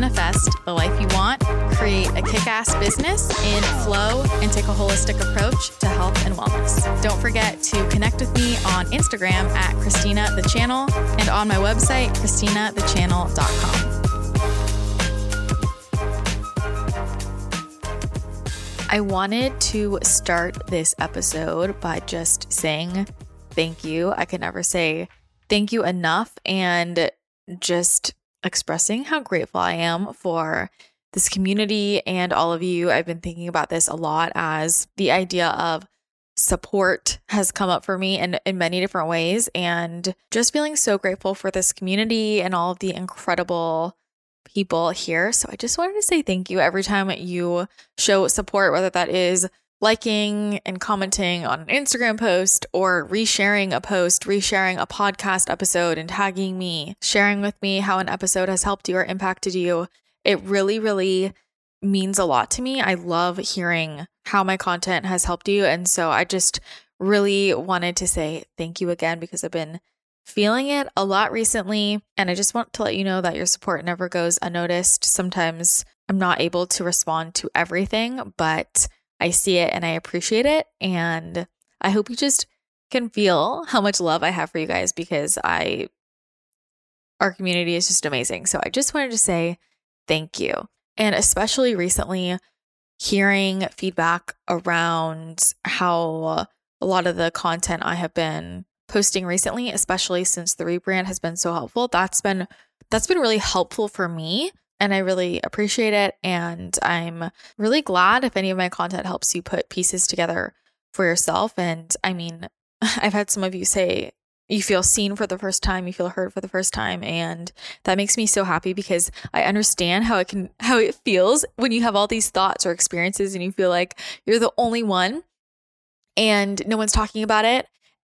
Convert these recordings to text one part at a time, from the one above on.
manifest the life you want, create a kick ass business in flow, and take a holistic approach to health and wellness. Don't forget to connect with me on Instagram at Christina the Channel and on my website, ChristinaTheChannel.com. I wanted to start this episode by just saying thank you. I can never say thank you enough and just expressing how grateful I am for this community and all of you. I've been thinking about this a lot as the idea of support has come up for me in, in many different ways and just feeling so grateful for this community and all of the incredible people here. So I just wanted to say thank you every time you show support, whether that is liking and commenting on an Instagram post or resharing a post, resharing a podcast episode and tagging me, sharing with me how an episode has helped you or impacted you. It really, really means a lot to me. I love hearing how my content has helped you. And so I just really wanted to say thank you again because I've been feeling it a lot recently. And I just want to let you know that your support never goes unnoticed. Sometimes I'm not able to respond to everything, but I see it and I appreciate it. And I hope you just can feel how much love I have for you guys because I, our community is just amazing. So I just wanted to say thank you. And especially recently, hearing feedback around how a lot of the content I have been posting recently, especially since the rebrand has been so helpful, that's been that's been really helpful for me and I really appreciate it. And I'm really glad if any of my content helps you put pieces together for yourself. And I mean, I've had some of you say you feel seen for the first time, you feel heard for the first time. And that makes me so happy because I understand how it can, how it feels when you have all these thoughts or experiences and you feel like you're the only one and no one's talking about it.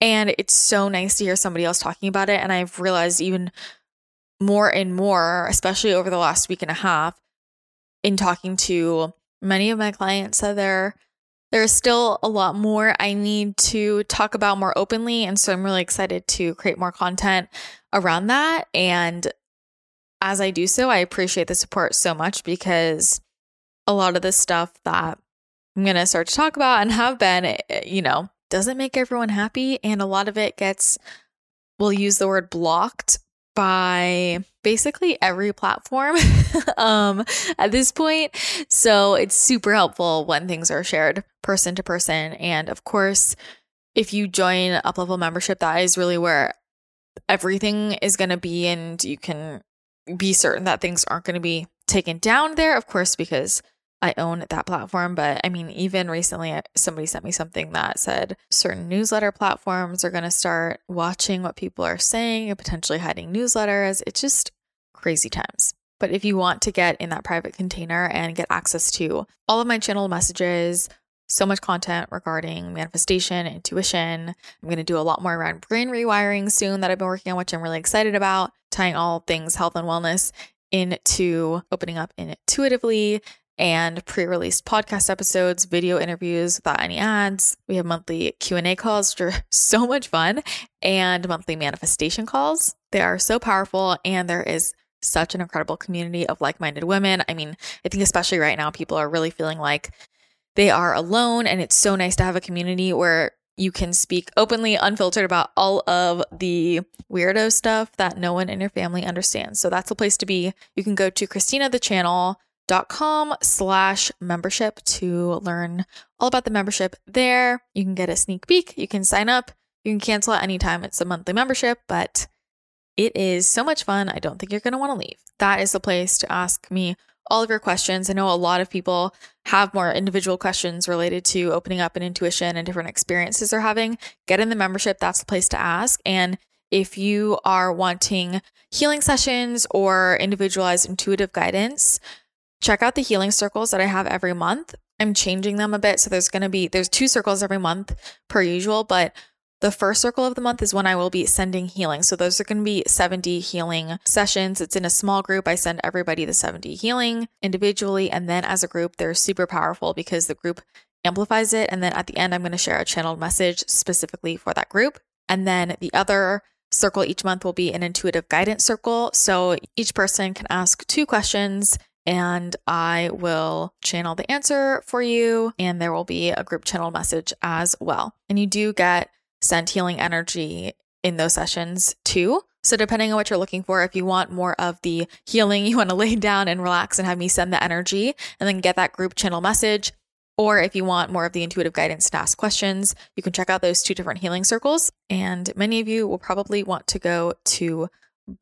And it's so nice to hear somebody else talking about it. And I've realized even more and more, especially over the last week and a half, in talking to many of my clients that there there's still a lot more I need to talk about more openly. And so I'm really excited to create more content around that. And as I do so, I appreciate the support so much because a lot of the stuff that I'm going to start to talk about and have been, eh, eh, you know, doesn't make everyone happy. And a lot of it gets, we'll use the word blocked by basically every platform um, at this point. So it's super helpful when things are shared person to person. And of course, if you join up level membership, that is really where everything is going to be. And you can be certain that things aren't going to be taken down there, of course, because I own that platform. But I mean, even recently, somebody sent me something that said certain newsletter platforms are going to start watching what people are saying and potentially hiding newsletters. It's just crazy times. But if you want to get in that private container and get access to all of my channel messages, so much content regarding manifestation, intuition. I'm going to do a lot more around brain rewiring soon that I've been working on, which I'm really excited about, tying all things health and wellness into opening up intuitively and pre-released podcast episodes, video interviews without any ads. We have monthly Q&A calls, which are so much fun, and monthly manifestation calls. They are so powerful and there is such an incredible community of like-minded women. I mean, I think especially right now people are really feeling like they are alone and it's so nice to have a community where you can speak openly, unfiltered about all of the weirdo stuff that no one in your family understands. So that's the place to be. You can go to Christina the channel dot com slash membership to learn all about the membership there. You can get a sneak peek. You can sign up. You can cancel at any time. It's a monthly membership, but it is so much fun. I don't think you're going to want to leave. That is the place to ask me all of your questions. I know a lot of people have more individual questions related to opening up an intuition and different experiences they're having. Get in the membership. That's the place to ask. And if you are wanting healing sessions or individualized intuitive guidance, check out the healing circles that I have every month. I'm changing them a bit. So there's going to be there's two circles every month per usual, but the first circle of the month is when I will be sending healing. So those are going to be 7D healing sessions. It's in a small group. I send everybody the 7D healing individually and then as a group they're super powerful because the group amplifies it and then at the end I'm going to share a channeled message specifically for that group. And then the other circle each month will be an intuitive guidance circle. So each person can ask two questions and I will channel the answer for you. And there will be a group channel message as well. And you do get sent healing energy in those sessions too. So, depending on what you're looking for, if you want more of the healing, you want to lay down and relax and have me send the energy and then get that group channel message, or if you want more of the intuitive guidance to ask questions, you can check out those two different healing circles. And many of you will probably want to go to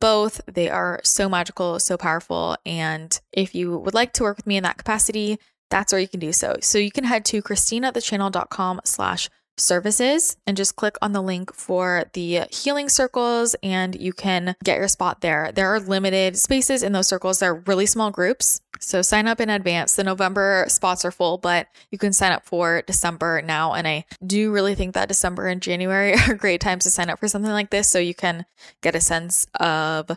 both. They are so magical, so powerful. And if you would like to work with me in that capacity, that's where you can do so. So you can head to christinathechannel.com slash services and just click on the link for the healing circles and you can get your spot there. There are limited spaces in those circles. They're really small groups. So sign up in advance. The November spots are full, but you can sign up for December now. And I do really think that December and January are great times to sign up for something like this so you can get a sense of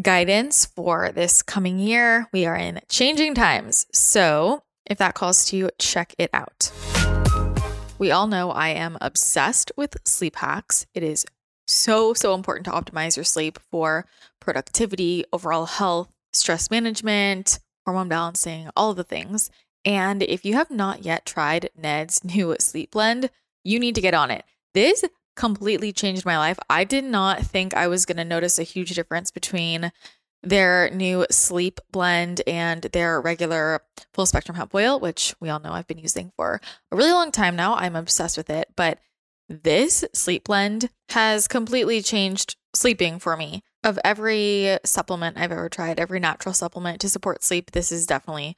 guidance for this coming year. We are in changing times. So if that calls to you, check it out. We all know I am obsessed with sleep hacks. It is so, so important to optimize your sleep for productivity, overall health, stress management, hormone balancing, all the things. And if you have not yet tried Ned's new sleep blend, you need to get on it. This completely changed my life. I did not think I was going to notice a huge difference between their new sleep blend and their regular full spectrum hemp oil, which we all know I've been using for a really long time now. I'm obsessed with it. But this sleep blend has completely changed sleeping for me. Of every supplement I've ever tried, every natural supplement to support sleep, this is definitely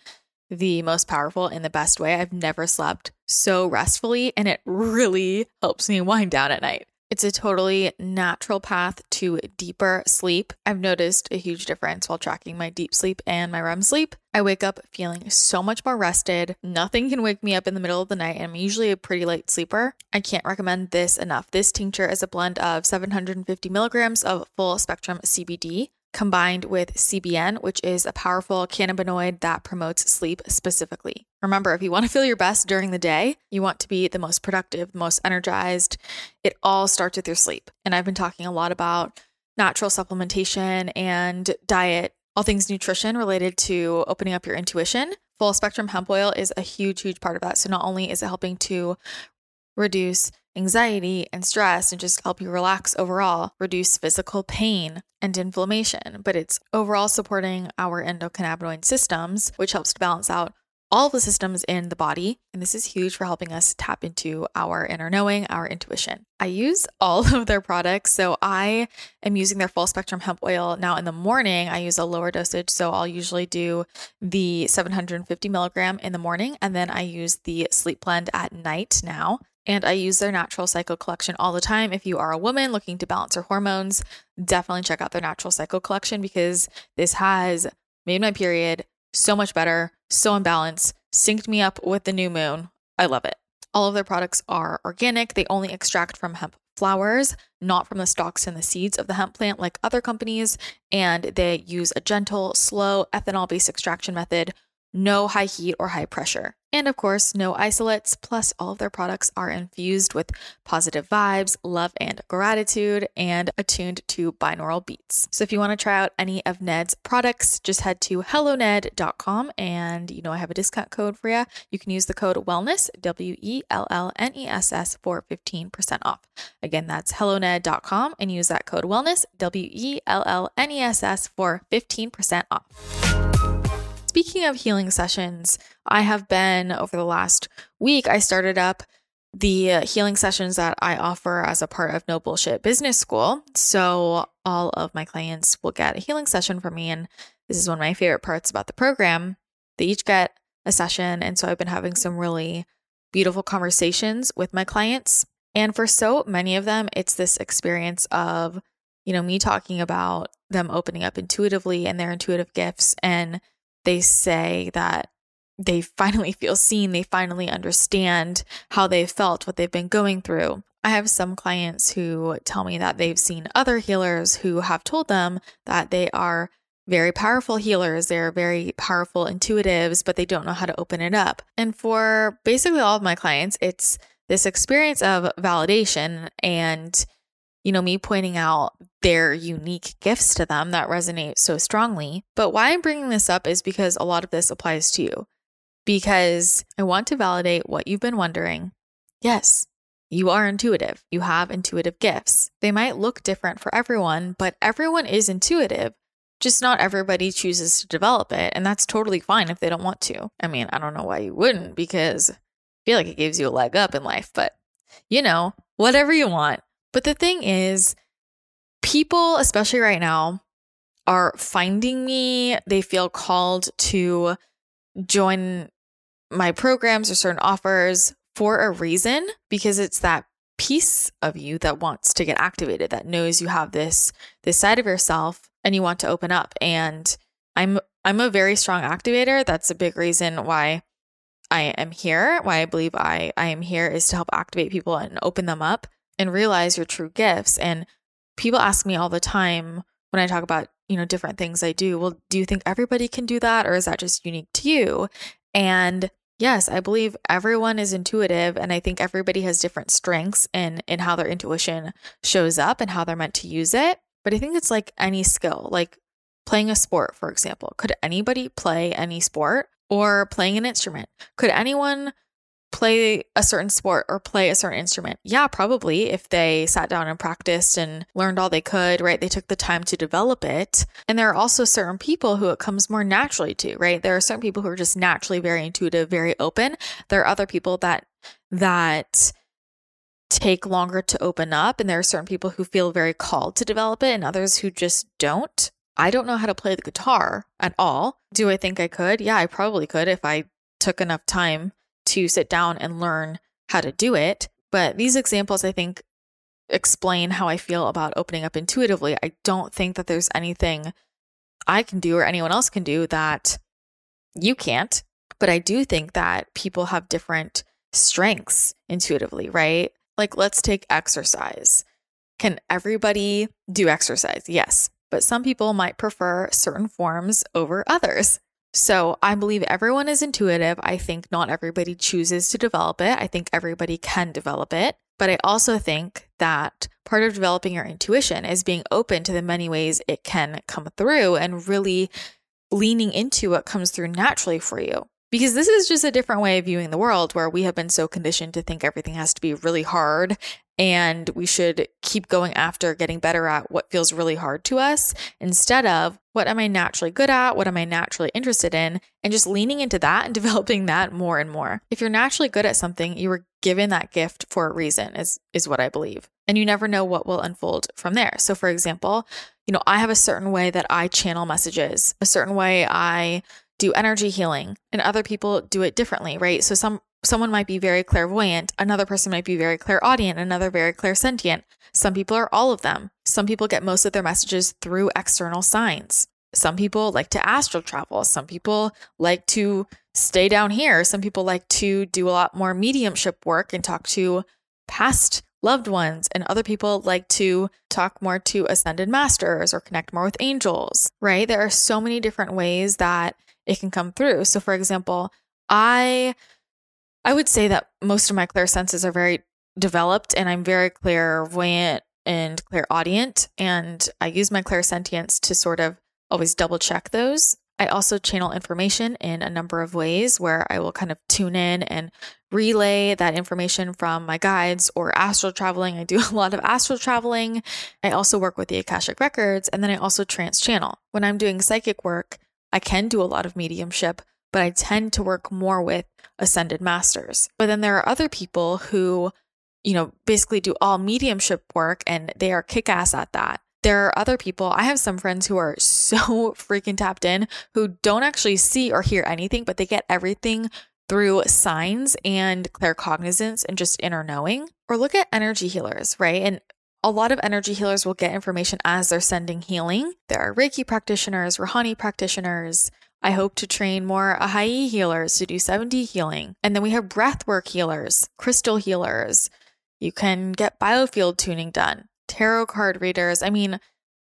the most powerful in the best way. I've never slept so restfully, and it really helps me wind down at night. It's a totally natural path to deeper sleep. I've noticed a huge difference while tracking my deep sleep and my REM sleep. I wake up feeling so much more rested. Nothing can wake me up in the middle of the night, and I'm usually a pretty light sleeper. I can't recommend this enough. This tincture is a blend of 750 milligrams of full spectrum CBD, combined with CBN, which is a powerful cannabinoid that promotes sleep specifically. Remember, if you want to feel your best during the day, you want to be the most productive, most energized, it all starts with your sleep. And I've been talking a lot about natural supplementation and diet, all things nutrition related to opening up your intuition. Full spectrum hemp oil is a huge, huge part of that. So, not only is it helping to reduce anxiety and stress and just help you relax overall, reduce physical pain and inflammation, but it's overall supporting our endocannabinoid systems, which helps to balance out all of the systems in the body. And this is huge for helping us tap into our inner knowing, our intuition. I use all of their products. So I am using their full spectrum hemp oil now in the morning. I use a lower dosage. So I'll usually do the 750 milligram in the morning. And then I use the sleep blend at night now. And I use their natural cycle collection all the time. If you are a woman looking to balance your hormones, definitely check out their natural cycle collection because this has made my period so much better, so in balance, synced me up with the new moon. I love it. All of their products are organic. They only extract from hemp flowers, not from the stalks and the seeds of the hemp plant like other companies. And they use a gentle, slow ethanol based extraction method no high heat or high pressure. And of course, no isolates, plus, all of their products are infused with positive vibes, love, and gratitude, and attuned to binaural beats. So, if you want to try out any of Ned's products, just head to helloned.com and you know I have a discount code for you. You can use the code WELLNESS, W E L L N E S S, for 15% off. Again, that's helloned.com and use that code WELLNESS, W E L L N E S S, for 15% off. Speaking of healing sessions, I have been over the last week, I started up the healing sessions that I offer as a part of No Bullshit Business School. So all of my clients will get a healing session from me. And this is one of my favorite parts about the program. They each get a session. And so I've been having some really beautiful conversations with my clients. And for so many of them, it's this experience of, you know, me talking about them opening up intuitively and their intuitive gifts and they say that they finally feel seen, they finally understand how they've felt, what they've been going through. I have some clients who tell me that they've seen other healers who have told them that they are very powerful healers. They're very powerful intuitives, but they don't know how to open it up. And for basically all of my clients, it's this experience of validation and you know, me pointing out their unique gifts to them that resonate so strongly. But why I'm bringing this up is because a lot of this applies to you. Because I want to validate what you've been wondering. Yes, you are intuitive. You have intuitive gifts. They might look different for everyone, but everyone is intuitive. Just not everybody chooses to develop it. And that's totally fine if they don't want to. I mean, I don't know why you wouldn't because I feel like it gives you a leg up in life, but you know, whatever you want. But the thing is, people, especially right now, are finding me. They feel called to join my programs or certain offers for a reason because it's that piece of you that wants to get activated that knows you have this this side of yourself and you want to open up. And i'm i'm a very strong activator. That's a big reason why i am here why i believe i i am here is to help activate people and open them up and realize your true gifts and people ask me all the time when i talk about you know different things i do well do you think everybody can do that or is that just unique to you and Yes, I believe everyone is intuitive and I think everybody has different strengths in in how their intuition shows up and how they're meant to use it. But I think it's like any skill, like playing a sport, for example. Could anybody play any sport or playing an instrument? Could anyone play a certain sport or play a certain instrument? Yeah, probably if they sat down and practiced and learned all they could, right? They took the time to develop it. And there are also certain people who it comes more naturally to, right? There are certain people who are just naturally very intuitive, very open. There are other people that that take longer to open up and there are certain people who feel very called to develop it and others who just don't. I don't know how to play the guitar at all. Do I think I could? Yeah, I probably could if I took enough time to sit down and learn how to do it. But these examples, I think, explain how I feel about opening up intuitively. I don't think that there's anything I can do or anyone else can do that you can't. But I do think that people have different strengths intuitively, right? Like, let's take exercise. Can everybody do exercise? Yes. But some people might prefer certain forms over others. So I believe everyone is intuitive. I think not everybody chooses to develop it. I think everybody can develop it. But I also think that part of developing your intuition is being open to the many ways it can come through and really leaning into what comes through naturally for you. Because this is just a different way of viewing the world where we have been so conditioned to think everything has to be really hard and we should keep going after getting better at what feels really hard to us instead of what am I naturally good at? What am I naturally interested in? And just leaning into that and developing that more and more. If you're naturally good at something, you were given that gift for a reason, is, is what I believe. And you never know what will unfold from there. So, for example, you know, I have a certain way that I channel messages, a certain way I do energy healing, and other people do it differently, right? So, some someone might be very clairvoyant, another person might be very clairaudient, another very clairsentient. Some people are all of them. Some people get most of their messages through external signs. Some people like to astral travel. Some people like to stay down here. Some people like to do a lot more mediumship work and talk to past loved ones. And other people like to talk more to ascended masters or connect more with angels, right? There are so many different ways that it can come through. So, for example, I I would say that most of my clear senses are very developed and I'm very clairvoyant and clairaudient. And I use my clairsentience to sort of always double check those. I also channel information in a number of ways where I will kind of tune in and relay that information from my guides or astral traveling. I do a lot of astral traveling. I also work with the Akashic Records and then I also trance channel. When I'm doing psychic work, I can do a lot of mediumship, but I tend to work more with ascended masters. But then there are other people who, you know, basically do all mediumship work and they are kick ass at that. There are other people, I have some friends who are so freaking tapped in who don't actually see or hear anything, but they get everything through signs and claircognizance and just inner knowing. Or look at energy healers, right? And a lot of energy healers will get information as they're sending healing. There are Reiki practitioners, Rahani practitioners, I hope to train more Ahai healers to do 7D healing. And then we have breathwork healers, crystal healers. You can get biofield tuning done, tarot card readers. I mean,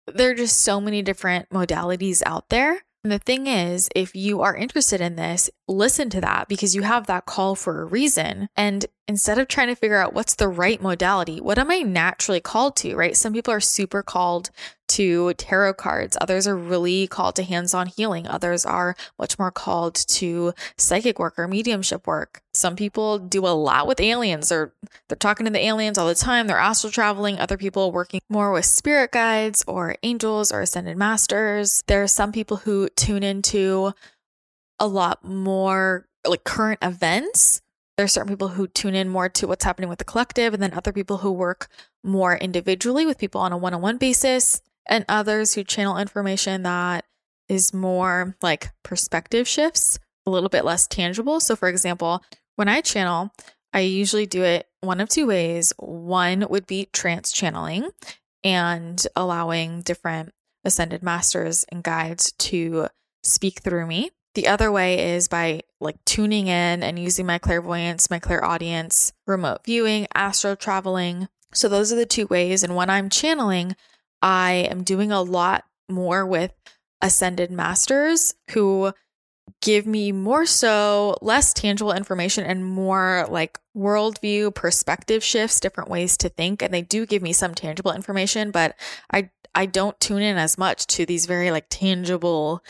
there are just so many different modalities out there. And the thing is, if you are interested in this, listen to that because you have that call for a reason. And instead of trying to figure out what's the right modality, what am I naturally called to, right? Some people are super called to tarot cards. Others are really called to hands on healing. Others are much more called to psychic work or mediumship work. Some people do a lot with aliens or they're talking to the aliens all the time. They're astral traveling. Other people working more with spirit guides or angels or ascended masters. There are some people who tune into a lot more like current events there are certain people who tune in more to what's happening with the collective, and then other people who work more individually with people on a one on one basis and others who channel information that is more like perspective shifts, a little bit less tangible. So, for example, when I channel, I usually do it one of two ways. One would be trance channeling and allowing different ascended masters and guides to speak through me. The other way is by like tuning in and using my clairvoyance, my clairaudience, remote viewing, astral traveling. So those are the two ways. And when I'm channeling, I am doing a lot more with ascended masters who give me more so less tangible information and more like worldview perspective shifts different ways to think and they do give me some tangible information but i i don't tune in as much to these very like tangible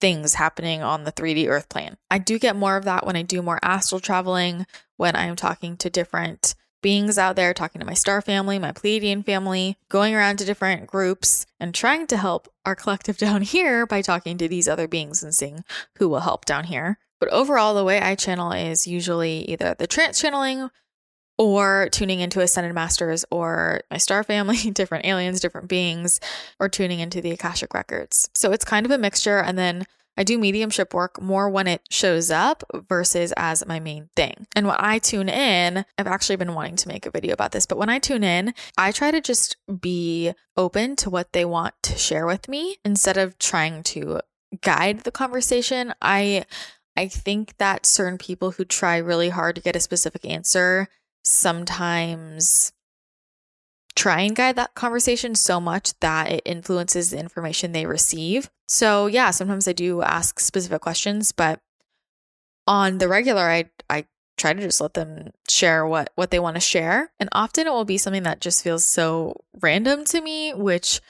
things happening on the 3d earth plane i do get more of that when i do more astral traveling when i'm talking to different beings out there, talking to my star family, my Pleiadian family, going around to different groups and trying to help our collective down here by talking to these other beings and seeing who will help down here. But overall, the way I channel is usually either the trance channeling or tuning into ascended masters or my star family, different aliens, different beings, or tuning into the Akashic records. So it's kind of a mixture. And then I do mediumship work more when it shows up versus as my main thing. And when I tune in, I've actually been wanting to make a video about this, but when I tune in, I try to just be open to what they want to share with me instead of trying to guide the conversation. I I think that certain people who try really hard to get a specific answer sometimes try and guide that conversation so much that it influences the information they receive. So, yeah, sometimes I do ask specific questions, but on the regular, I, I try to just let them share what what they want to share and often it will be something that just feels so random to me which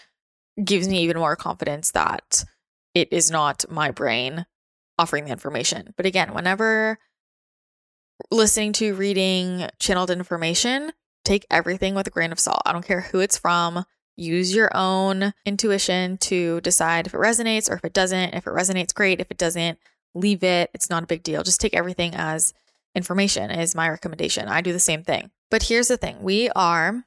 gives me even more confidence that it is not my brain offering the information but again whenever listening to reading channeled information take everything with a grain of salt. I don't care who it's from. Use your own intuition to decide if it resonates or if it doesn't. If it resonates, great. If it doesn't, leave it. It's not a big deal. Just take everything as information, is my recommendation. I do the same thing. But here's the thing we are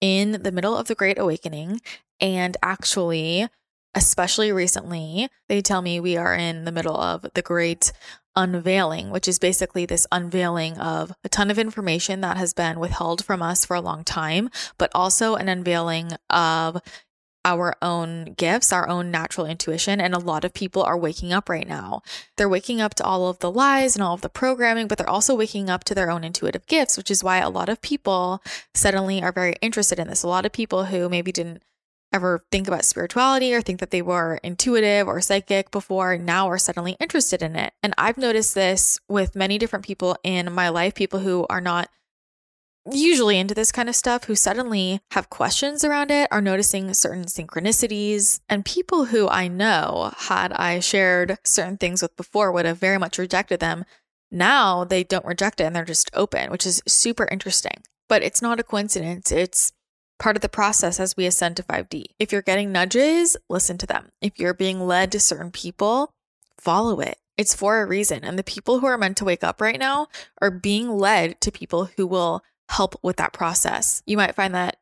in the middle of the Great Awakening. And actually, especially recently, they tell me we are in the middle of the Great unveiling, which is basically this unveiling of a ton of information that has been withheld from us for a long time, but also an unveiling of our own gifts, our own natural intuition. And a lot of people are waking up right now. They're waking up to all of the lies and all of the programming, but they're also waking up to their own intuitive gifts, which is why a lot of people suddenly are very interested in this. A lot of people who maybe didn't ever think about spirituality or think that they were intuitive or psychic before now are suddenly interested in it. And I've noticed this with many different people in my life, people who are not usually into this kind of stuff who suddenly have questions around it are noticing certain synchronicities and people who I know had I shared certain things with before would have very much rejected them. Now they don't reject it and they're just open, which is super interesting. But it's not a coincidence. It's part of the process as we ascend to 5D. If you're getting nudges, listen to them. If you're being led to certain people, follow it. It's for a reason. And the people who are meant to wake up right now are being led to people who will help with that process. You might find that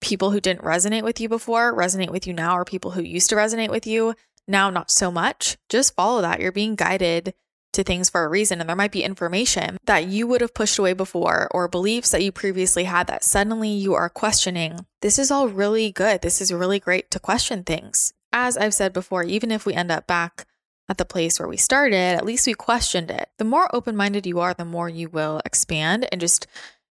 people who didn't resonate with you before resonate with you now, or people who used to resonate with you now, not so much. Just follow that. You're being guided to things for a reason. And there might be information that you would have pushed away before or beliefs that you previously had that suddenly you are questioning. This is all really good. This is really great to question things. As I've said before, even if we end up back at the place where we started, at least we questioned it. The more open minded you are, the more you will expand and just,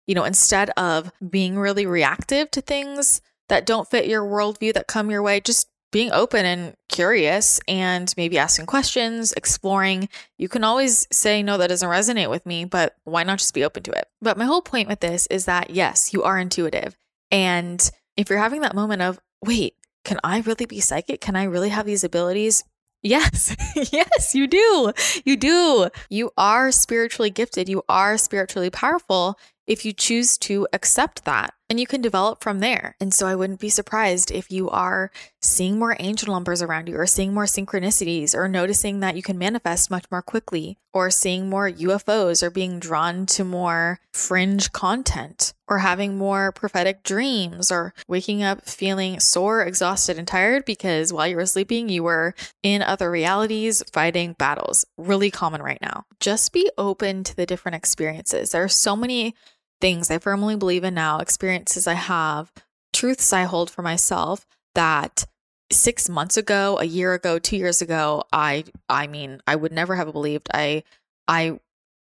you know, instead of being really reactive to things that don't fit your worldview that come your way, just being open and curious and maybe asking questions, exploring. You can always say, no, that doesn't resonate with me, but why not just be open to it? But my whole point with this is that, yes, you are intuitive. And if you're having that moment of, wait, can I really be psychic? Can I really have these abilities? Yes, yes, you do. You do. You are spiritually gifted. You are spiritually powerful if you choose to accept that and you can develop from there. And so I wouldn't be surprised if you are seeing more angel numbers around you or seeing more synchronicities or noticing that you can manifest much more quickly or seeing more UFOs or being drawn to more fringe content or having more prophetic dreams or waking up feeling sore, exhausted, and tired because while you were sleeping, you were in other realities fighting battles. Really common right now. Just be open to the different experiences. There are so many things I firmly believe in now, experiences I have, truths I hold for myself that six months ago, a year ago, two years ago, I I mean, I would never have believed. I I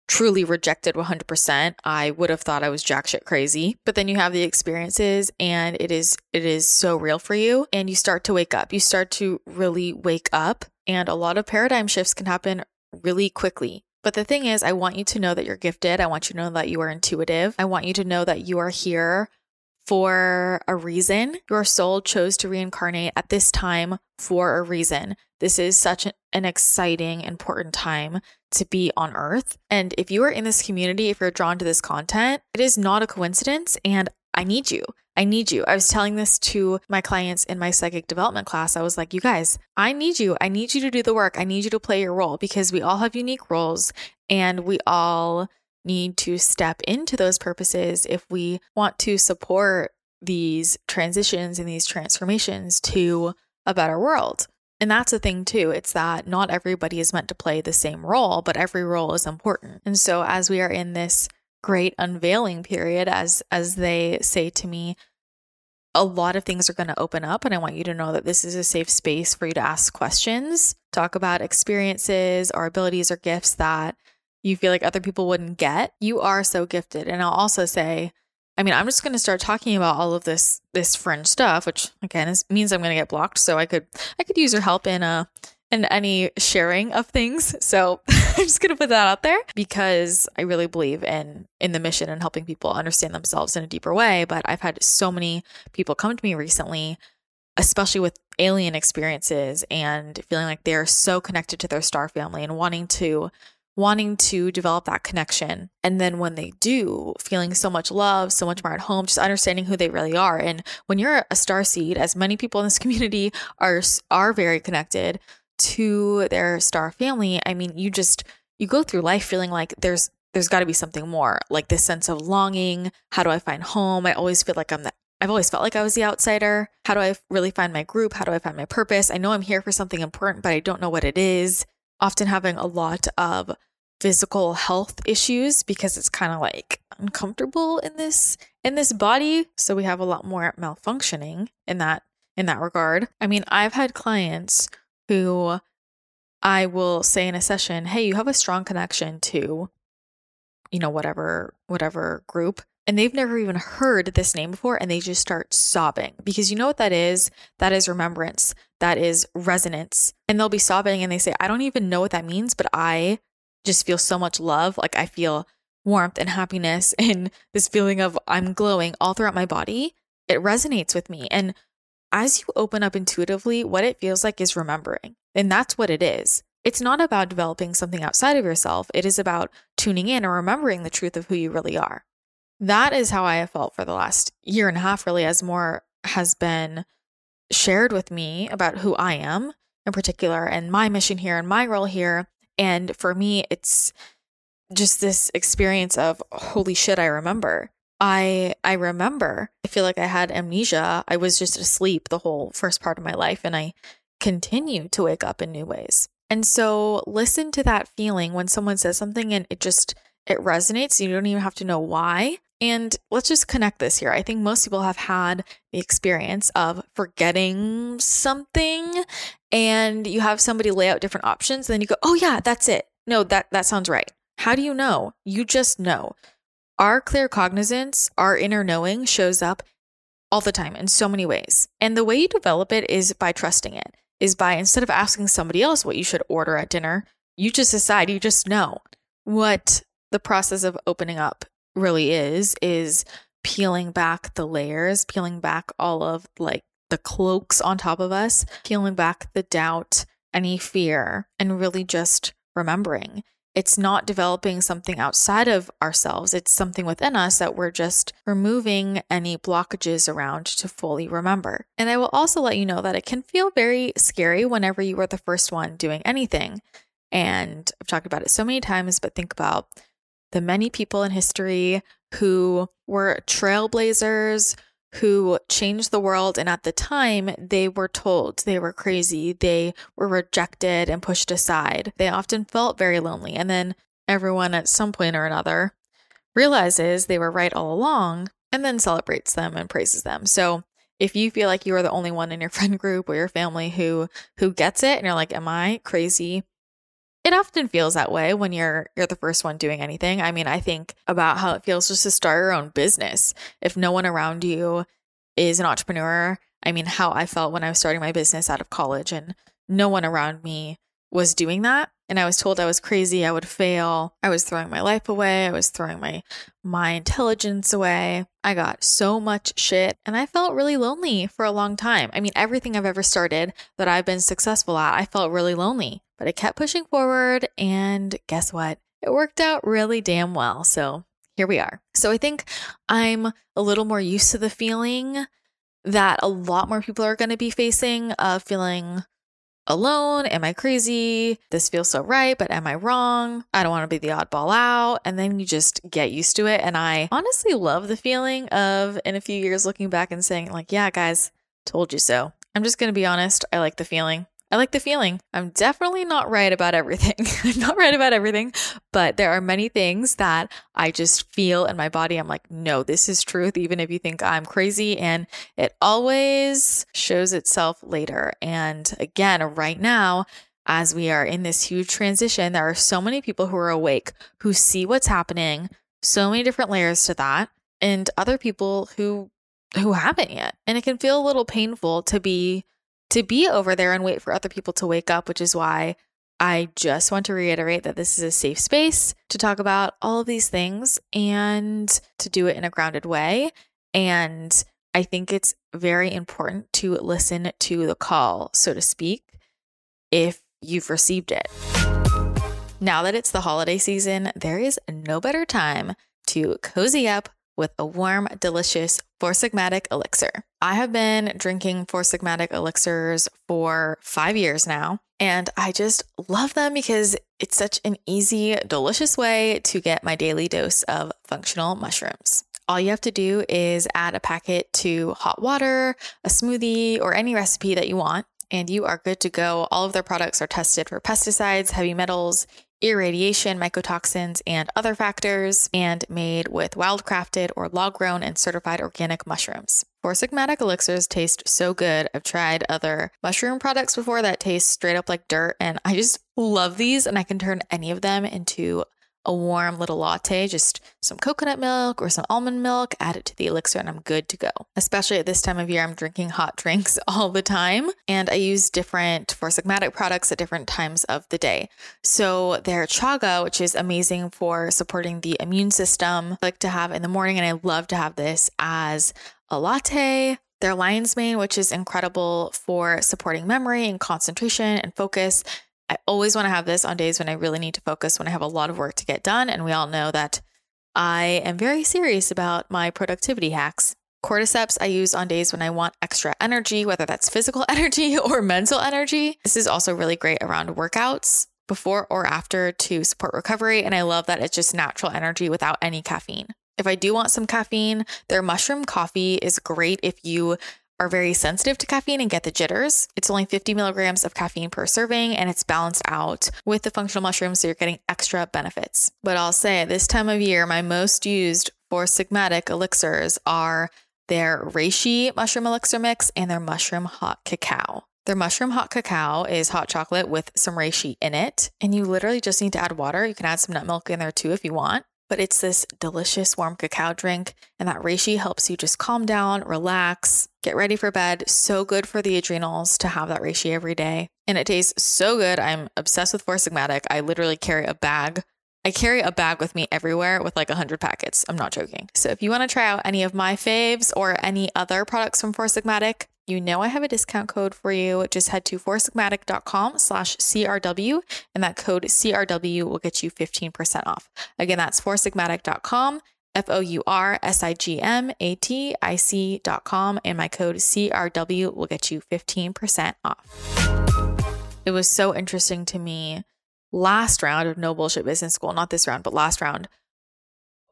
truly rejected 100%. I would have thought I was jack shit crazy. But then you have the experiences and it is it is so real for you and you start to wake up. You start to really wake up and a lot of paradigm shifts can happen really quickly. But the thing is, I want you to know that you're gifted. I want you to know that you are intuitive. I want you to know that you are here for a reason. Your soul chose to reincarnate at this time for a reason. This is such an exciting, important time to be on earth. And if you are in this community, if you're drawn to this content, it is not a coincidence. And I need you. I need you. I was telling this to my clients in my psychic development class. I was like, you guys, I need you. I need you to do the work. I need you to play your role because we all have unique roles and we all need to step into those purposes if we want to support these transitions and these transformations to a better world. And that's the thing too. It's that not everybody is meant to play the same role, but every role is important. And so as we are in this great unveiling period as as they say to me a lot of things are going to open up and i want you to know that this is a safe space for you to ask questions talk about experiences or abilities or gifts that you feel like other people wouldn't get. You are so gifted. And i'll also say i mean i'm just going to start talking about all of this this fringe stuff which again is, means i'm going to get blocked so i could i could use your help in a and any sharing of things. So I'm just going to put that out there because I really believe in in the mission and helping people understand themselves in a deeper way, but I've had so many people come to me recently especially with alien experiences and feeling like they're so connected to their star family and wanting to wanting to develop that connection. And then when they do feeling so much love so much more at home just understanding who they really are. And when you're a star seed as many people in this community are are very connected to their star family, I mean, you just you go through life feeling like there's there's got to be something more, like this sense of longing. How do I find home? I always feel like I'm the I've always felt like I was the outsider. How do I really find my group? How do I find my purpose? I know I'm here for something important, but I don't know what it is. Often having a lot of physical health issues because it's kind of like uncomfortable in this in this body, so we have a lot more malfunctioning in that in that regard. I mean, I've had clients who I will say in a session, "Hey, you have a strong connection to you know whatever whatever group." And they've never even heard this name before and they just start sobbing because you know what that is? That is remembrance. That is resonance. And they'll be sobbing and they say, "I don't even know what that means, but I just feel so much love. Like I feel warmth and happiness and this feeling of I'm glowing all throughout my body. It resonates with me. And as you open up intuitively, what it feels like is remembering. And that's what it is. It's not about developing something outside of yourself, it is about tuning in and remembering the truth of who you really are. That is how I have felt for the last year and a half, really, as more has been shared with me about who I am in particular and my mission here and my role here. And for me, it's just this experience of holy shit, I remember. I I remember I feel like I had amnesia. I was just asleep the whole first part of my life and I continue to wake up in new ways. And so listen to that feeling when someone says something and it just it resonates. You don't even have to know why. And let's just connect this here. I think most people have had the experience of forgetting something and you have somebody lay out different options and then you go, "Oh yeah, that's it." No, that that sounds right. How do you know? You just know. Our claircognizance, our inner knowing shows up all the time in so many ways. And the way you develop it is by trusting it. Is by instead of asking somebody else what you should order at dinner, you just decide, you just know what the process of opening up really is is peeling back the layers, peeling back all of like the cloaks on top of us, peeling back the doubt, any fear, and really just remembering. It's not developing something outside of ourselves. It's something within us that we're just removing any blockages around to fully remember. And I will also let you know that it can feel very scary whenever you are the first one doing anything. And I've talked about it so many times, but think about the many people in history who were trailblazers, who changed the world. And at the time, they were told they were crazy. They were rejected and pushed aside. They often felt very lonely. And then everyone at some point or another realizes they were right all along and then celebrates them and praises them. So if you feel like you are the only one in your friend group or your family who who gets it and you're like am i crazy it often feels that way when you're you're the first one doing anything. I mean, I think about how it feels just to start your own business. If no one around you is an entrepreneur, I mean, how I felt when I was starting my business out of college and no one around me was doing that and I was told I was crazy, I would fail. I was throwing my life away, I was throwing my my intelligence away. I got so much shit and I felt really lonely for a long time. I mean, everything I've ever started that I've been successful at, I felt really lonely. But I kept pushing forward, and guess what? It worked out really damn well. So here we are. So I think I'm a little more used to the feeling that a lot more people are going to be facing of feeling alone. Am I crazy? This feels so right, but am I wrong? I don't want to be the oddball out. And then you just get used to it. And I honestly love the feeling of in a few years looking back and saying, like, yeah, guys, told you so. I'm just going to be honest. I like the feeling. I like the feeling. I'm definitely not right about everything. I'm not right about everything, but there are many things that I just feel in my body. I'm like, no, this is truth, even if you think I'm crazy. And it always shows itself later. And again, right now, as we are in this huge transition, there are so many people who are awake, who see what's happening, so many different layers to that, and other people who who haven't yet. And it can feel a little painful to be to be over there and wait for other people to wake up, which is why I just want to reiterate that this is a safe space to talk about all of these things and to do it in a grounded way. And I think it's very important to listen to the call, so to speak, if you've received it. Now that it's the holiday season, there is no better time to cozy up with a warm, delicious Four Sigmatic elixir. I have been drinking Four Sigmatic elixirs for five years now, and I just love them because it's such an easy, delicious way to get my daily dose of functional mushrooms. All you have to do is add a packet to hot water, a smoothie, or any recipe that you want, and you are good to go. All of their products are tested for pesticides, heavy metals, irradiation, mycotoxins, and other factors, and made with wildcrafted or log grown and certified organic mushrooms. Four Sigmatic elixirs taste so good. I've tried other mushroom products before that taste straight up like dirt, and I just love these, and I can turn any of them into a warm little latte, just some coconut milk or some almond milk, add it to the elixir, and I'm good to go. Especially at this time of year, I'm drinking hot drinks all the time, and I use different Four Sigmatic products at different times of the day. So their chaga, which is amazing for supporting the immune system, I like to have in the morning, and I love to have this as a latte their lion's mane, which is incredible for supporting memory and concentration and focus. I always want to have this on days when I really need to focus, when I have a lot of work to get done. And we all know that I am very serious about my productivity hacks. Cordyceps I use on days when I want extra energy, whether that's physical energy or mental energy. This is also really great around workouts before or after to support recovery. And I love that it's just natural energy without any caffeine. If I do want some caffeine, their mushroom coffee is great if you are very sensitive to caffeine and get the jitters. It's only 50 milligrams of caffeine per serving and it's balanced out with the functional mushrooms, so you're getting extra benefits. But I'll say this time of year, my most used Four Sigmatic elixirs are their reishi mushroom elixir mix and their mushroom hot cacao. Their mushroom hot cacao is hot chocolate with some reishi in it, and you literally just need to add water. You can add some nut milk in there too if you want but it's this delicious warm cacao drink. And that reishi helps you just calm down, relax, get ready for bed. So good for the adrenals to have that reishi every day. And it tastes so good. I'm obsessed with Four Sigmatic. I literally carry a bag. I carry a bag with me everywhere with like 100 packets. I'm not joking. So if you want to try out any of my faves or any other products from Four Sigmatic, you know I have a discount code for you. Just head to foursigmatic.com slash CRW, and that code CRW will get you 15% off. Again, that's foursigmatic.com, F-O-U-R-S-I-G-M-A-T-I-C.com, and my code CRW will get you 15% off. It was so interesting to me last round of No Bullshit Business School, not this round, but last round.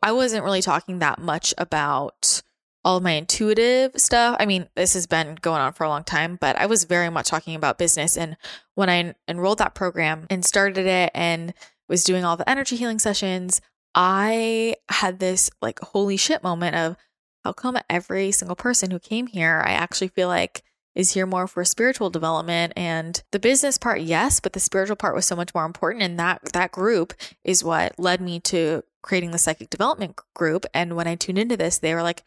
I wasn't really talking that much about all my intuitive stuff. I mean, this has been going on for a long time, but I was very much talking about business. And when I enrolled that program and started it and was doing all the energy healing sessions, I had this like holy shit moment of how come every single person who came here, I actually feel like is here more for spiritual development and the business part yes but the spiritual part was so much more important and that that group is what led me to creating the psychic development group and when i tuned into this they were like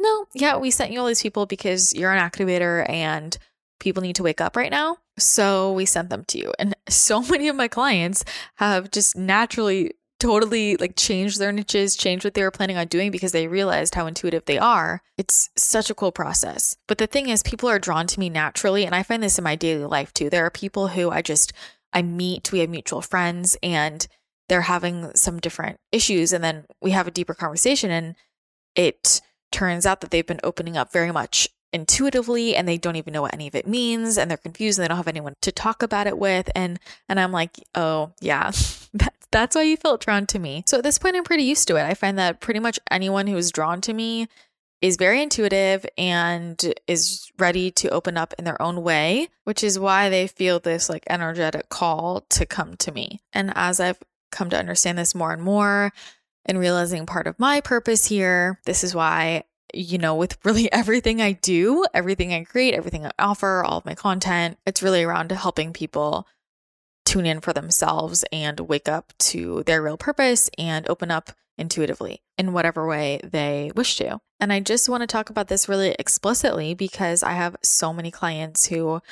no, yeah, we sent you all these people because you're an activator and people need to wake up right now. So we sent them to you. And so many of my clients have just naturally totally like changed their niches, changed what they were planning on doing because they realized how intuitive they are. It's such a cool process. But the thing is, people are drawn to me naturally. And I find this in my daily life too. There are people who I just, I meet, we have mutual friends, and they're having some different issues. And then we have a deeper conversation and it, turns out that they've been opening up very much intuitively and they don't even know what any of it means and they're confused and they don't have anyone to talk about it with. And and I'm like oh yeah that, that's why you felt drawn to me. So at this point I'm pretty used to it. I find that pretty much anyone who is drawn to me is very intuitive and is ready to open up in their own way which is why they feel this like energetic call to come to me. And as I've come to understand this more and more and realizing part of my purpose here. This is why, you know, with really everything I do, everything I create, everything I offer, all of my content, it's really around helping people tune in for themselves and wake up to their real purpose and open up intuitively in whatever way they wish to. And I just want to talk about this really explicitly because I have so many clients who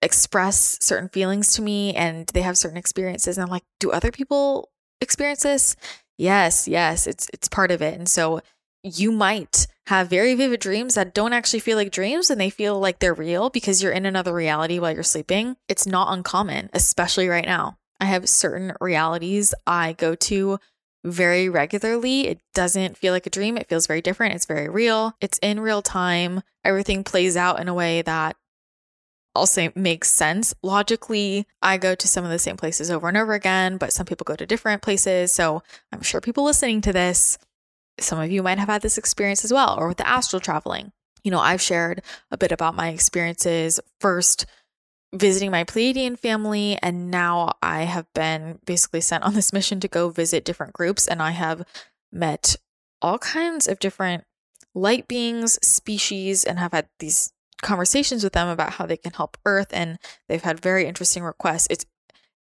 express certain feelings to me and they have certain experiences and I'm like, do other people experience this? Yes, yes, it's it's part of it. And so you might have very vivid dreams that don't actually feel like dreams and they feel like they're real because you're in another reality while you're sleeping. It's not uncommon, especially right now. I have certain realities I go to very regularly. It doesn't feel like a dream. It feels very different. It's very real. It's in real time. Everything plays out in a way that I'll say makes sense. Logically, I go to some of the same places over and over again, but some people go to different places. So I'm sure people listening to this, some of you might have had this experience as well, or with the astral traveling. You know, I've shared a bit about my experiences first visiting my Pleiadian family, and now I have been basically sent on this mission to go visit different groups, and I have met all kinds of different light beings, species, and have had these conversations with them about how they can help Earth, and they've had very interesting requests. It's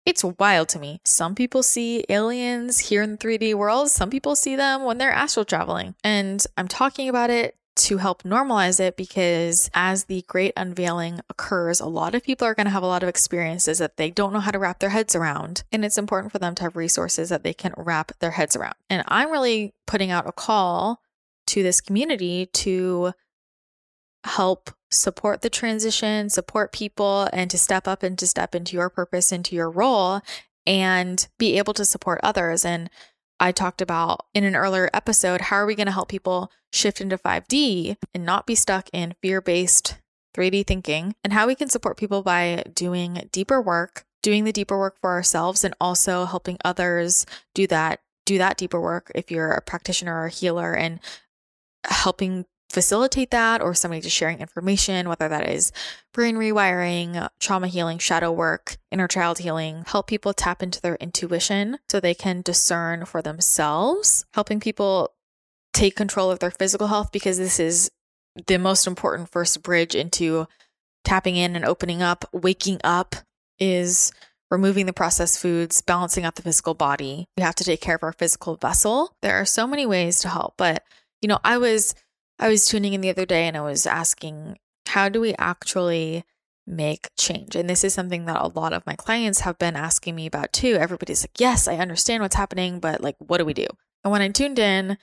it's wild to me. Some people see aliens here in the 3D world. Some people see them when they're astral traveling. And I'm talking about it to help normalize it because as the great unveiling occurs, a lot of people are going to have a lot of experiences that they don't know how to wrap their heads around. And it's important for them to have resources that they can wrap their heads around. And I'm really putting out a call to this community to help support the transition, support people, and to step up and to step into your purpose, into your role, and be able to support others. And I talked about in an earlier episode how are we going to help people shift into 5D and not be stuck in fear based 3D thinking, and how we can support people by doing deeper work, doing the deeper work for ourselves, and also helping others do that. Do that deeper work if you're a practitioner or a healer and helping facilitate that or somebody just sharing information, whether that is brain rewiring, trauma healing, shadow work, inner child healing, help people tap into their intuition so they can discern for themselves, helping people take control of their physical health because this is the most important first bridge into tapping in and opening up, waking up is removing the processed foods, balancing out the physical body. We have to take care of our physical vessel. There are so many ways to help, but you know, I was I was tuning in the other day and I was asking, how do we actually make change? And this is something that a lot of my clients have been asking me about too. Everybody's like, yes, I understand what's happening, but like, what do we do? And when I tuned in,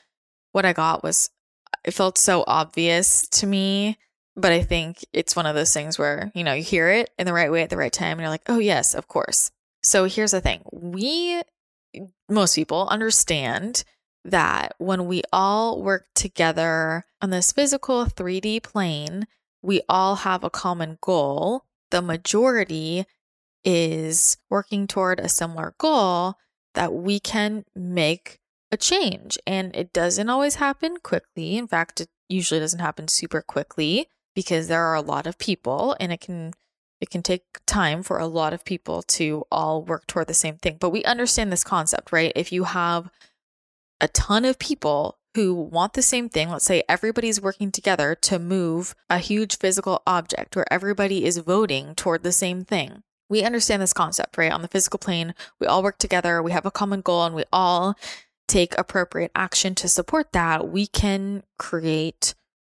what I got was, it felt so obvious to me. But I think it's one of those things where, you know, you hear it in the right way at the right time and you're like, oh, yes, of course. So here's the thing we, most people, understand that when we all work together on this physical 3D plane, we all have a common goal. The majority is working toward a similar goal that we can make a change. And it doesn't always happen quickly. In fact, it usually doesn't happen super quickly because there are a lot of people and it can it can take time for a lot of people to all work toward the same thing. But we understand this concept, right? If you have a ton of people who want the same thing. Let's say everybody's working together to move a huge physical object where everybody is voting toward the same thing. We understand this concept, right? On the physical plane, we all work together, we have a common goal, and we all take appropriate action to support that. We can create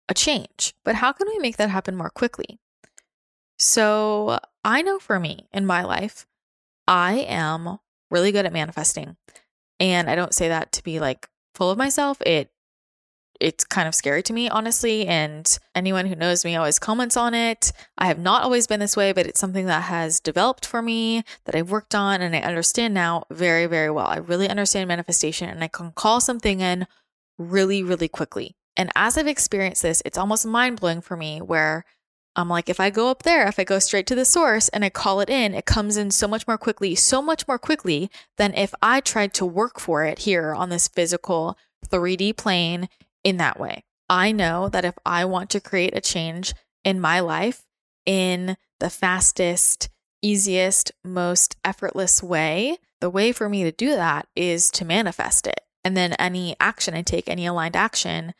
a change. But how can we make that happen more quickly? So, I know for me in my life, I am really good at manifesting. And I don't say that to be like full of myself. It it's kind of scary to me, honestly. And anyone who knows me always comments on it. I have not always been this way, but it's something that has developed for me that I've worked on and I understand now very, very well. I really understand manifestation and I can call something in really, really quickly. And as I've experienced this, it's almost mind blowing for me where I'm like, if I go up there, if I go straight to the source and I call it in, it comes in so much more quickly, so much more quickly than if I tried to work for it here on this physical 3D plane in that way. I know that if I want to create a change in my life in the fastest, easiest, most effortless way, the way for me to do that is to manifest it. And then any action I take, any aligned action,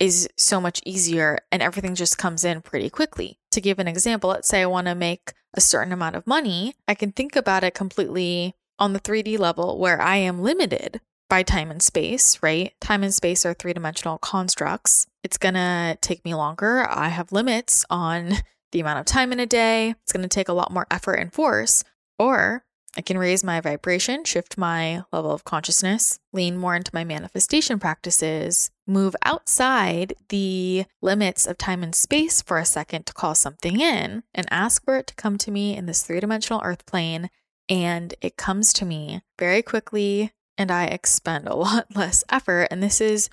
is so much easier and everything just comes in pretty quickly. To give an example, let's say I want to make a certain amount of money, I can think about it completely on the 3D level where I am limited by time and space, right? Time and space are three dimensional constructs. It's going to take me longer. I have limits on the amount of time in a day. It's going to take a lot more effort and force. Or I can raise my vibration, shift my level of consciousness, lean more into my manifestation practices, move outside the limits of time and space for a second to call something in and ask for it to come to me in this three dimensional earth plane. And it comes to me very quickly, and I expend a lot less effort. And this is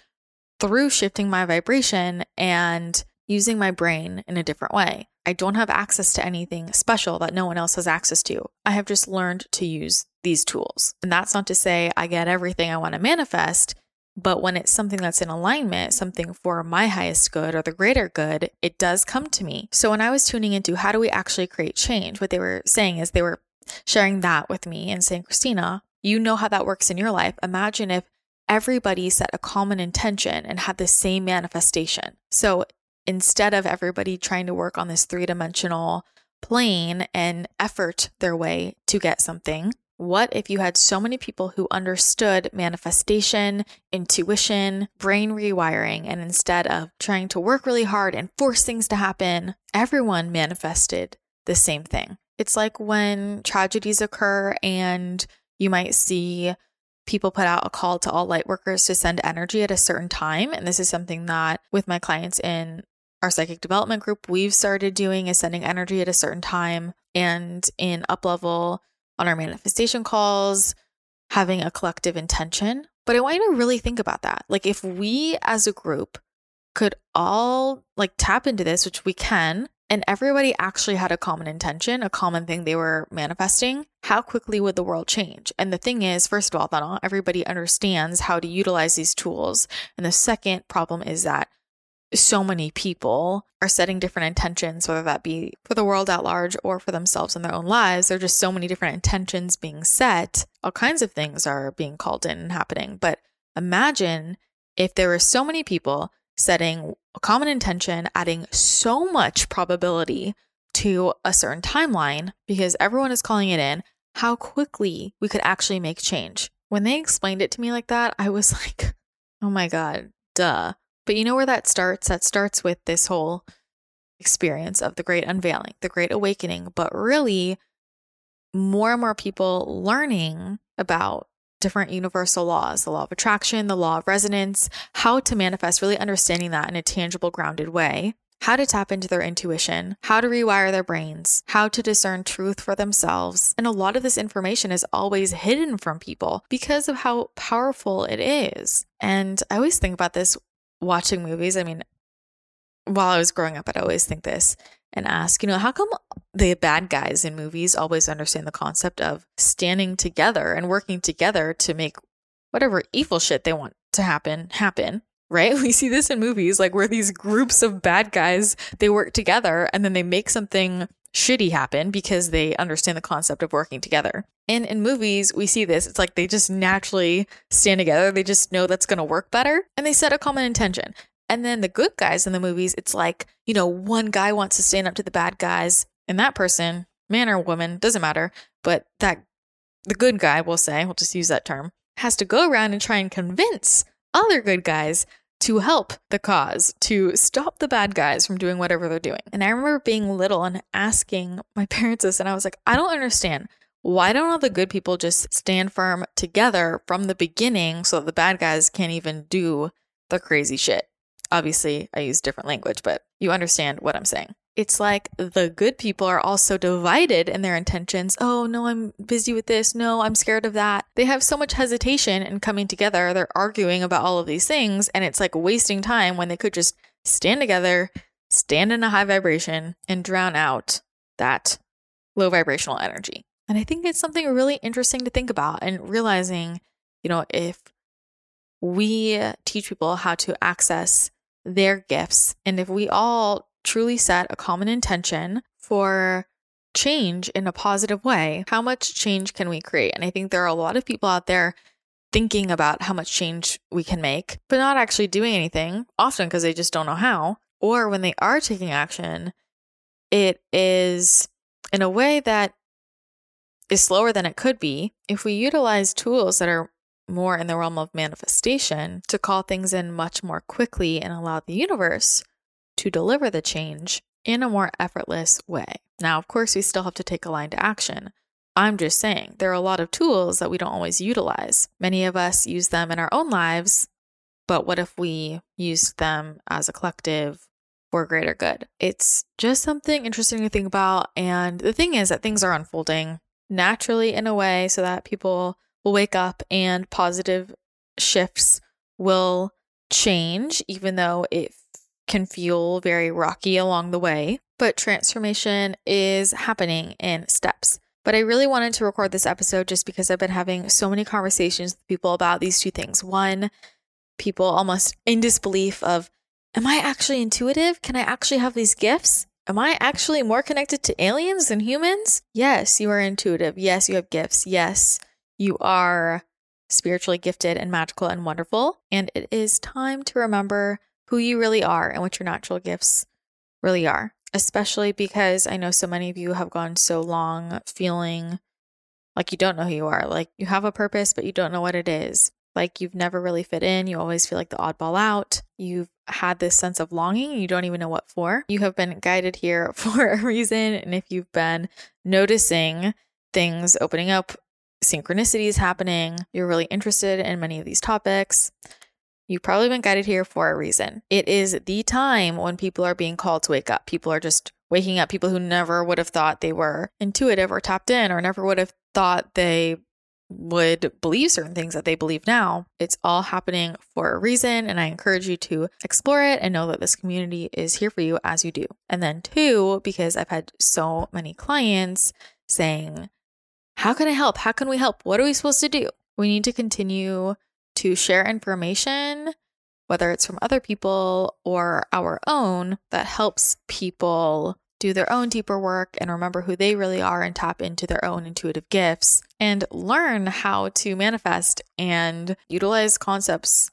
through shifting my vibration and using my brain in a different way. I don't have access to anything special that no one else has access to. I have just learned to use these tools. And that's not to say I get everything I want to manifest, but when it's something that's in alignment, something for my highest good or the greater good, it does come to me. So when I was tuning into how do we actually create change, what they were saying is they were sharing that with me and saying, Christina, you know how that works in your life. Imagine if everybody set a common intention and had the same manifestation. So instead of everybody trying to work on this three dimensional plane and effort their way to get something, what if you had so many people who understood manifestation, intuition, brain rewiring, and instead of trying to work really hard and force things to happen, everyone manifested the same thing? It's like when tragedies occur and you might see people put out a call to all light workers to send energy at a certain time. And this is something that with my clients in our psychic development group we've started doing is sending energy at a certain time and in up level on our manifestation calls having a collective intention but i want you to really think about that like if we as a group could all like tap into this which we can and everybody actually had a common intention, a common thing they were manifesting, how quickly would the world change? And the thing is, first of all, not everybody understands how to utilize these tools. And the second problem is that so many people are setting different intentions, whether that be for the world at large or for themselves in their own lives. There are just so many different intentions being set. All kinds of things are being called in and happening. But imagine if there were so many people setting a common intention, adding so much probability to a certain timeline because everyone is calling it in, how quickly we could actually make change. When they explained it to me like that, I was like, oh my God, duh. But you know where that starts? That starts with this whole experience of the great unveiling, the great awakening, but really more and more people learning about different universal laws, the law of attraction, the law of resonance, how to manifest, really understanding that in a tangible, grounded way, how to tap into their intuition, how to rewire their brains, how to discern truth for themselves. And a lot of this information is always hidden from people because of how powerful it is. And I always think about this watching movies. I mean, while I was growing up, I'd always think this and ask, you know, how come the bad guys in movies always understand the concept of standing together and working together to make whatever evil shit they want to happen happen? Right? We see this in movies like where these groups of bad guys they work together and then they make something shitty happen because they understand the concept of working together. And in movies, we see this. It's like they just naturally stand together. They just know that's going to work better and they set a common intention. And then the good guys in the movies, it's like, you know, one guy wants to stand up to the bad guys, and that person, man or woman, doesn't matter, but that the good guy, we'll say, we'll just use that term, has to go around and try and convince other good guys to help the cause, to stop the bad guys from doing whatever they're doing. And I remember being little and asking my parents this, and I was like, I don't understand. Why don't all the good people just stand firm together from the beginning so that the bad guys can't even do the crazy shit? Obviously, I use different language, but you understand what I'm saying. It's like the good people are also divided in their intentions. Oh, no, I'm busy with this. No, I'm scared of that. They have so much hesitation in coming together. They're arguing about all of these things, and it's like wasting time when they could just stand together, stand in a high vibration, and drown out that low vibrational energy. And I think it's something really interesting to think about and realizing, you know, if we teach people how to access their gifts. And if we all truly set a common intention for change in a positive way, how much change can we create? And I think there are a lot of people out there thinking about how much change we can make, but not actually doing anything, often because they just don't know how. Or when they are taking action, it is in a way that is slower than it could be if we utilize tools that are more in the realm of manifestation to call things in much more quickly and allow the universe to deliver the change in a more effortless way. Now, of course, we still have to take aligned action. I'm just saying there are a lot of tools that we don't always utilize. Many of us use them in our own lives, but what if we used them as a collective for greater good? It's just something interesting to think about. And the thing is that things are unfolding naturally in a way so that people will wake up and positive shifts will change, even though it can feel very rocky along the way. But transformation is happening in steps. But I really wanted to record this episode just because I've been having so many conversations with people about these two things. One, people almost in disbelief of, Am I actually intuitive? Can I actually have these gifts? Am I actually more connected to aliens than humans? Yes, you are intuitive. Yes, you have gifts. Yes, you are spiritually gifted and magical and wonderful. And it is time to remember who you really are and what your natural gifts really are, especially because I know so many of you have gone so long feeling like you don't know who you are. Like you have a purpose, but you don't know what it is. Like you've never really fit in. You always feel like the oddball out. You've had this sense of longing. You don't even know what for. You have been guided here for a reason. And if you've been noticing things opening up synchronicities happening, you're really interested in many of these topics, you've probably been guided here for a reason. It is the time when people are being called to wake up. People are just waking up, people who never would have thought they were intuitive or tapped in or never would have thought they would believe certain things that they believe now. It's all happening for a reason. And I encourage you to explore it and know that this community is here for you as you do. And then, two, because I've had so many clients saying, how can I help? How can we help? What are we supposed to do? We need to continue to share information whether it's from other people or our own, that helps people do their own deeper work and remember who they really are and tap into their own intuitive gifts and learn how to manifest and utilize concepts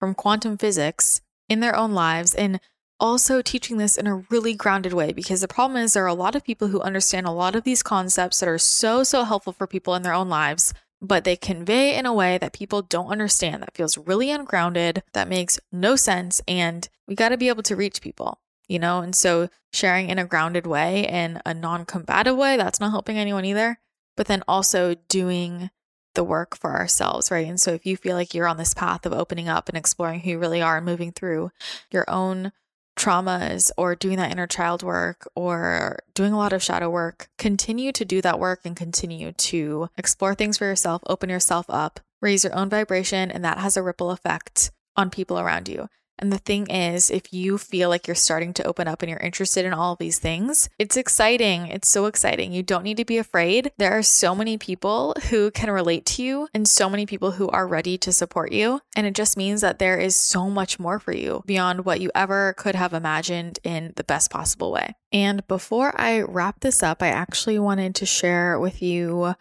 from quantum physics in their own lives and also teaching this in a really grounded way. Because the problem is there are a lot of people who understand a lot of these concepts that are so so helpful for people in their own lives but they convey in a way that people don't understand that feels really ungrounded that makes no sense and we got to be able to reach people you know and so sharing in a grounded way and a non-combative way that's not helping anyone either but then also doing the work for ourselves, right? And so if you feel like you're on this path of opening up and exploring who you really are and moving through your own traumas or doing that inner child work or doing a lot of shadow work, continue to do that work and continue to explore things for yourself, open yourself up, raise your own vibration, and that has a ripple effect on people around you. And the thing is, if you feel like you're starting to open up and you're interested in all these things, it's exciting. It's so exciting. You don't need to be afraid. There are so many people who can relate to you and so many people who are ready to support you. And it just means that there is so much more for you beyond what you ever could have imagined in the best possible way. And before I wrap this up, I actually wanted to share with you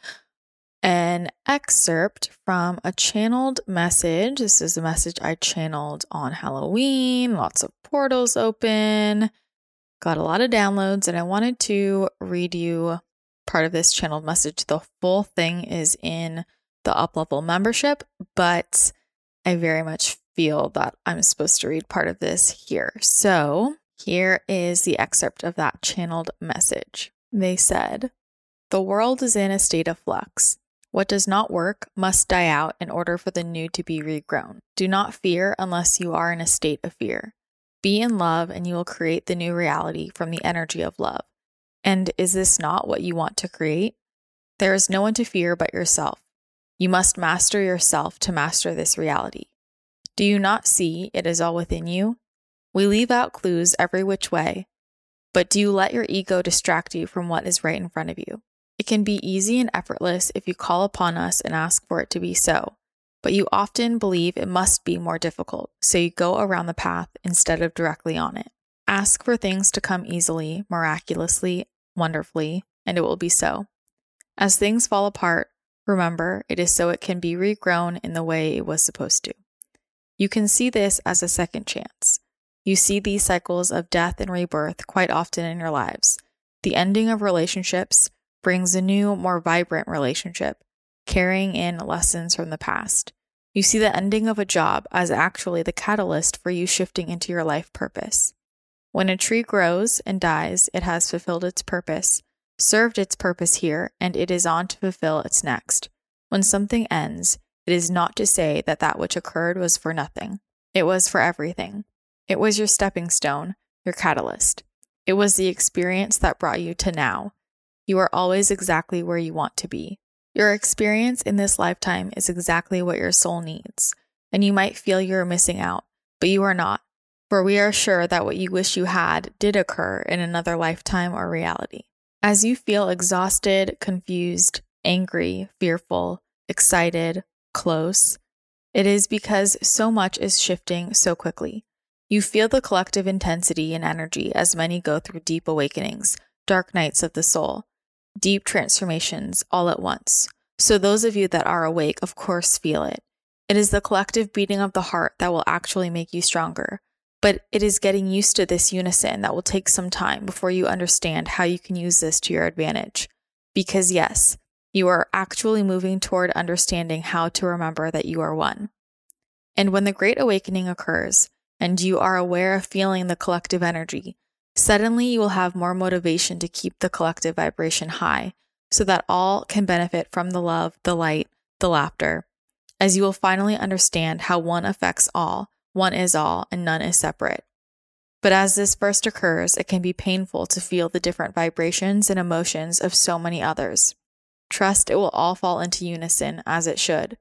an excerpt from a channeled message. This is a message I channeled on Halloween, lots of portals open, got a lot of downloads, and I wanted to read you part of this channeled message. The full thing is in the up level membership, but I very much feel that I'm supposed to read part of this here. So here is the excerpt of that channeled message. They said, The world is in a state of flux. What does not work must die out in order for the new to be regrown. Do not fear unless you are in a state of fear. Be in love, and you will create the new reality from the energy of love. And is this not what you want to create? There is no one to fear but yourself. You must master yourself to master this reality. Do you not see it is all within you? We leave out clues every which way, but do you let your ego distract you from what is right in front of you? It can be easy and effortless if you call upon us and ask for it to be so, but you often believe it must be more difficult, so you go around the path instead of directly on it. Ask for things to come easily, miraculously, wonderfully, and it will be so. As things fall apart, remember it is so it can be regrown in the way it was supposed to. You can see this as a second chance. You see these cycles of death and rebirth quite often in your lives the ending of relationships, brings a new, more vibrant relationship, carrying in lessons from the past. You see the ending of a job as actually the catalyst for you shifting into your life purpose. When a tree grows and dies, it has fulfilled its purpose, served its purpose here, and it is on to fulfill its next. When something ends, it is not to say that that which occurred was for nothing. It was for everything. It was your stepping stone, your catalyst. It was the experience that brought you to now, you are always exactly where you want to be. Your experience in this lifetime is exactly what your soul needs, and you might feel you are missing out, but you are not, for we are sure that what you wish you had did occur in another lifetime or reality. As you feel exhausted, confused, angry, fearful, excited, close, it is because so much is shifting so quickly. You feel the collective intensity and energy as many go through deep awakenings, dark nights of the soul, deep transformations all at once. So, those of you that are awake, of course, feel it. It is the collective beating of the heart that will actually make you stronger. But it is getting used to this unison that will take some time before you understand how you can use this to your advantage. Because, yes, you are actually moving toward understanding how to remember that you are one. And when the Great Awakening occurs, and you are aware of feeling the collective energy, Suddenly, you will have more motivation to keep the collective vibration high so that all can benefit from the love, the light, the laughter, as you will finally understand how one affects all, one is all, and none is separate. But as this first occurs, it can be painful to feel the different vibrations and emotions of so many others. Trust it will all fall into unison as it should.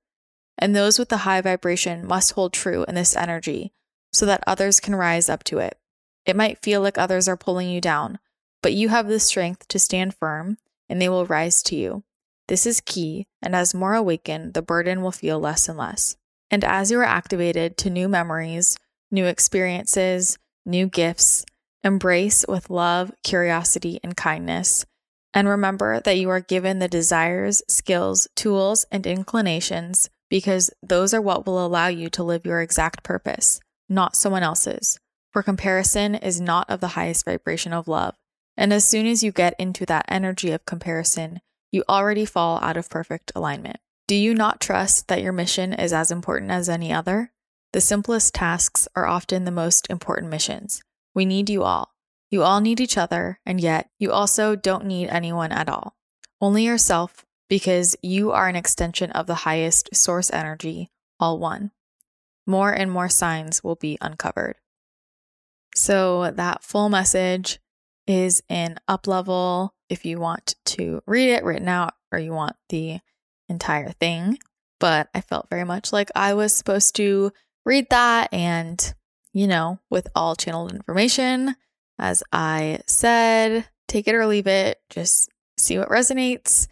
And those with the high vibration must hold true in this energy so that others can rise up to it. It might feel like others are pulling you down, but you have the strength to stand firm and they will rise to you. This is key, and as more awaken, the burden will feel less and less. And as you are activated to new memories, new experiences, new gifts. Embrace with love, curiosity, and kindness. And remember that you are given the desires, skills, tools, and inclinations because those are what will allow you to live your exact purpose, not someone else's. For comparison is not of the highest vibration of love. And as soon as you get into that energy of comparison, you already fall out of perfect alignment. Do you not trust that your mission is as important as any other? The simplest tasks are often the most important missions. We need you all. You all need each other, and yet you also don't need anyone at all. Only yourself, because you are an extension of the highest source energy, all one. More and more signs will be uncovered. So, that full message is in up level if you want to read it written out or you want the entire thing. But I felt very much like I was supposed to read that and, you know, with all channeled information, as I said, take it or leave it, just see what resonates.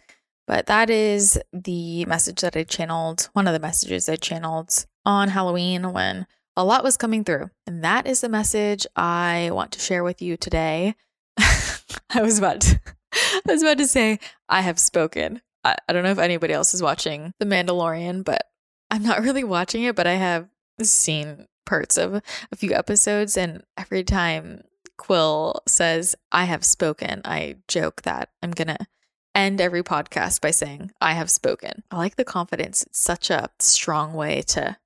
But that is the message that I channeled, one of the messages I channeled on Halloween when a lot was coming through. And that is the message I want to share with you today. I was about to, I was about to say I have spoken. I, I don't know if anybody else is watching The Mandalorian, but I'm not really watching it, but I have seen parts of a few episodes and every time Kuiil says I have spoken, I joke that I'm going to end every podcast by saying I have spoken. I like the confidence. It's such a strong way to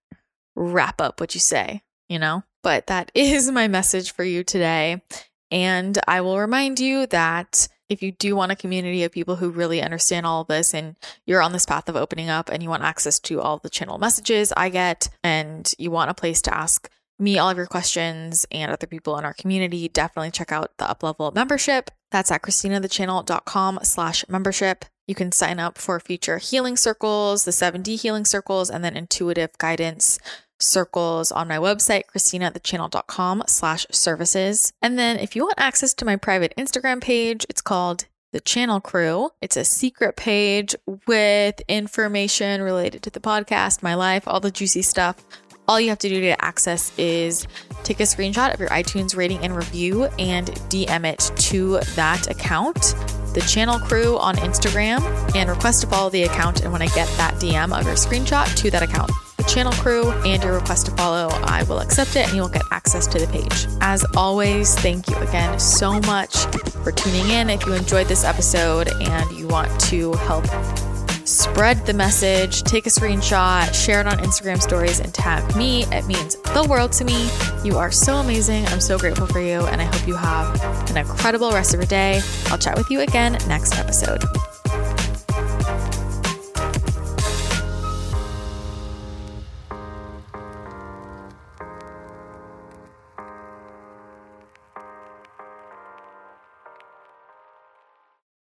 wrap up what you say, you know? But that is my message for you today. And I will remind you that if you do want a community of people who really understand all of this and you're on this path of opening up and you want access to all the channel messages I get and you want a place to ask me all of your questions and other people in our community, definitely check out the Uplevel membership. That's at christinathechannel.com slash membership. You can sign up for future healing circles, the 7D healing circles, and then intuitive guidance circles on my website, christinathechannel.com slash services. And then if you want access to my private Instagram page, it's called the Channel Crew. It's a secret page with information related to the podcast, my life, all the juicy stuff. All you have to do to get access is take a screenshot of your iTunes rating and review and DM it to that account, the channel crew on Instagram, and request to follow the account. And when I get that DM of your screenshot to that account, the channel crew and your request to follow, I will accept it and you will get access to the page. As always, thank you again so much for tuning in. If you enjoyed this episode and you want to help spread the message, take a screenshot, share it on Instagram stories, and tag me. It means the world to me. You are so amazing. I'm so grateful for you, and I hope you have an incredible rest of your day. I'll chat with you again next episode.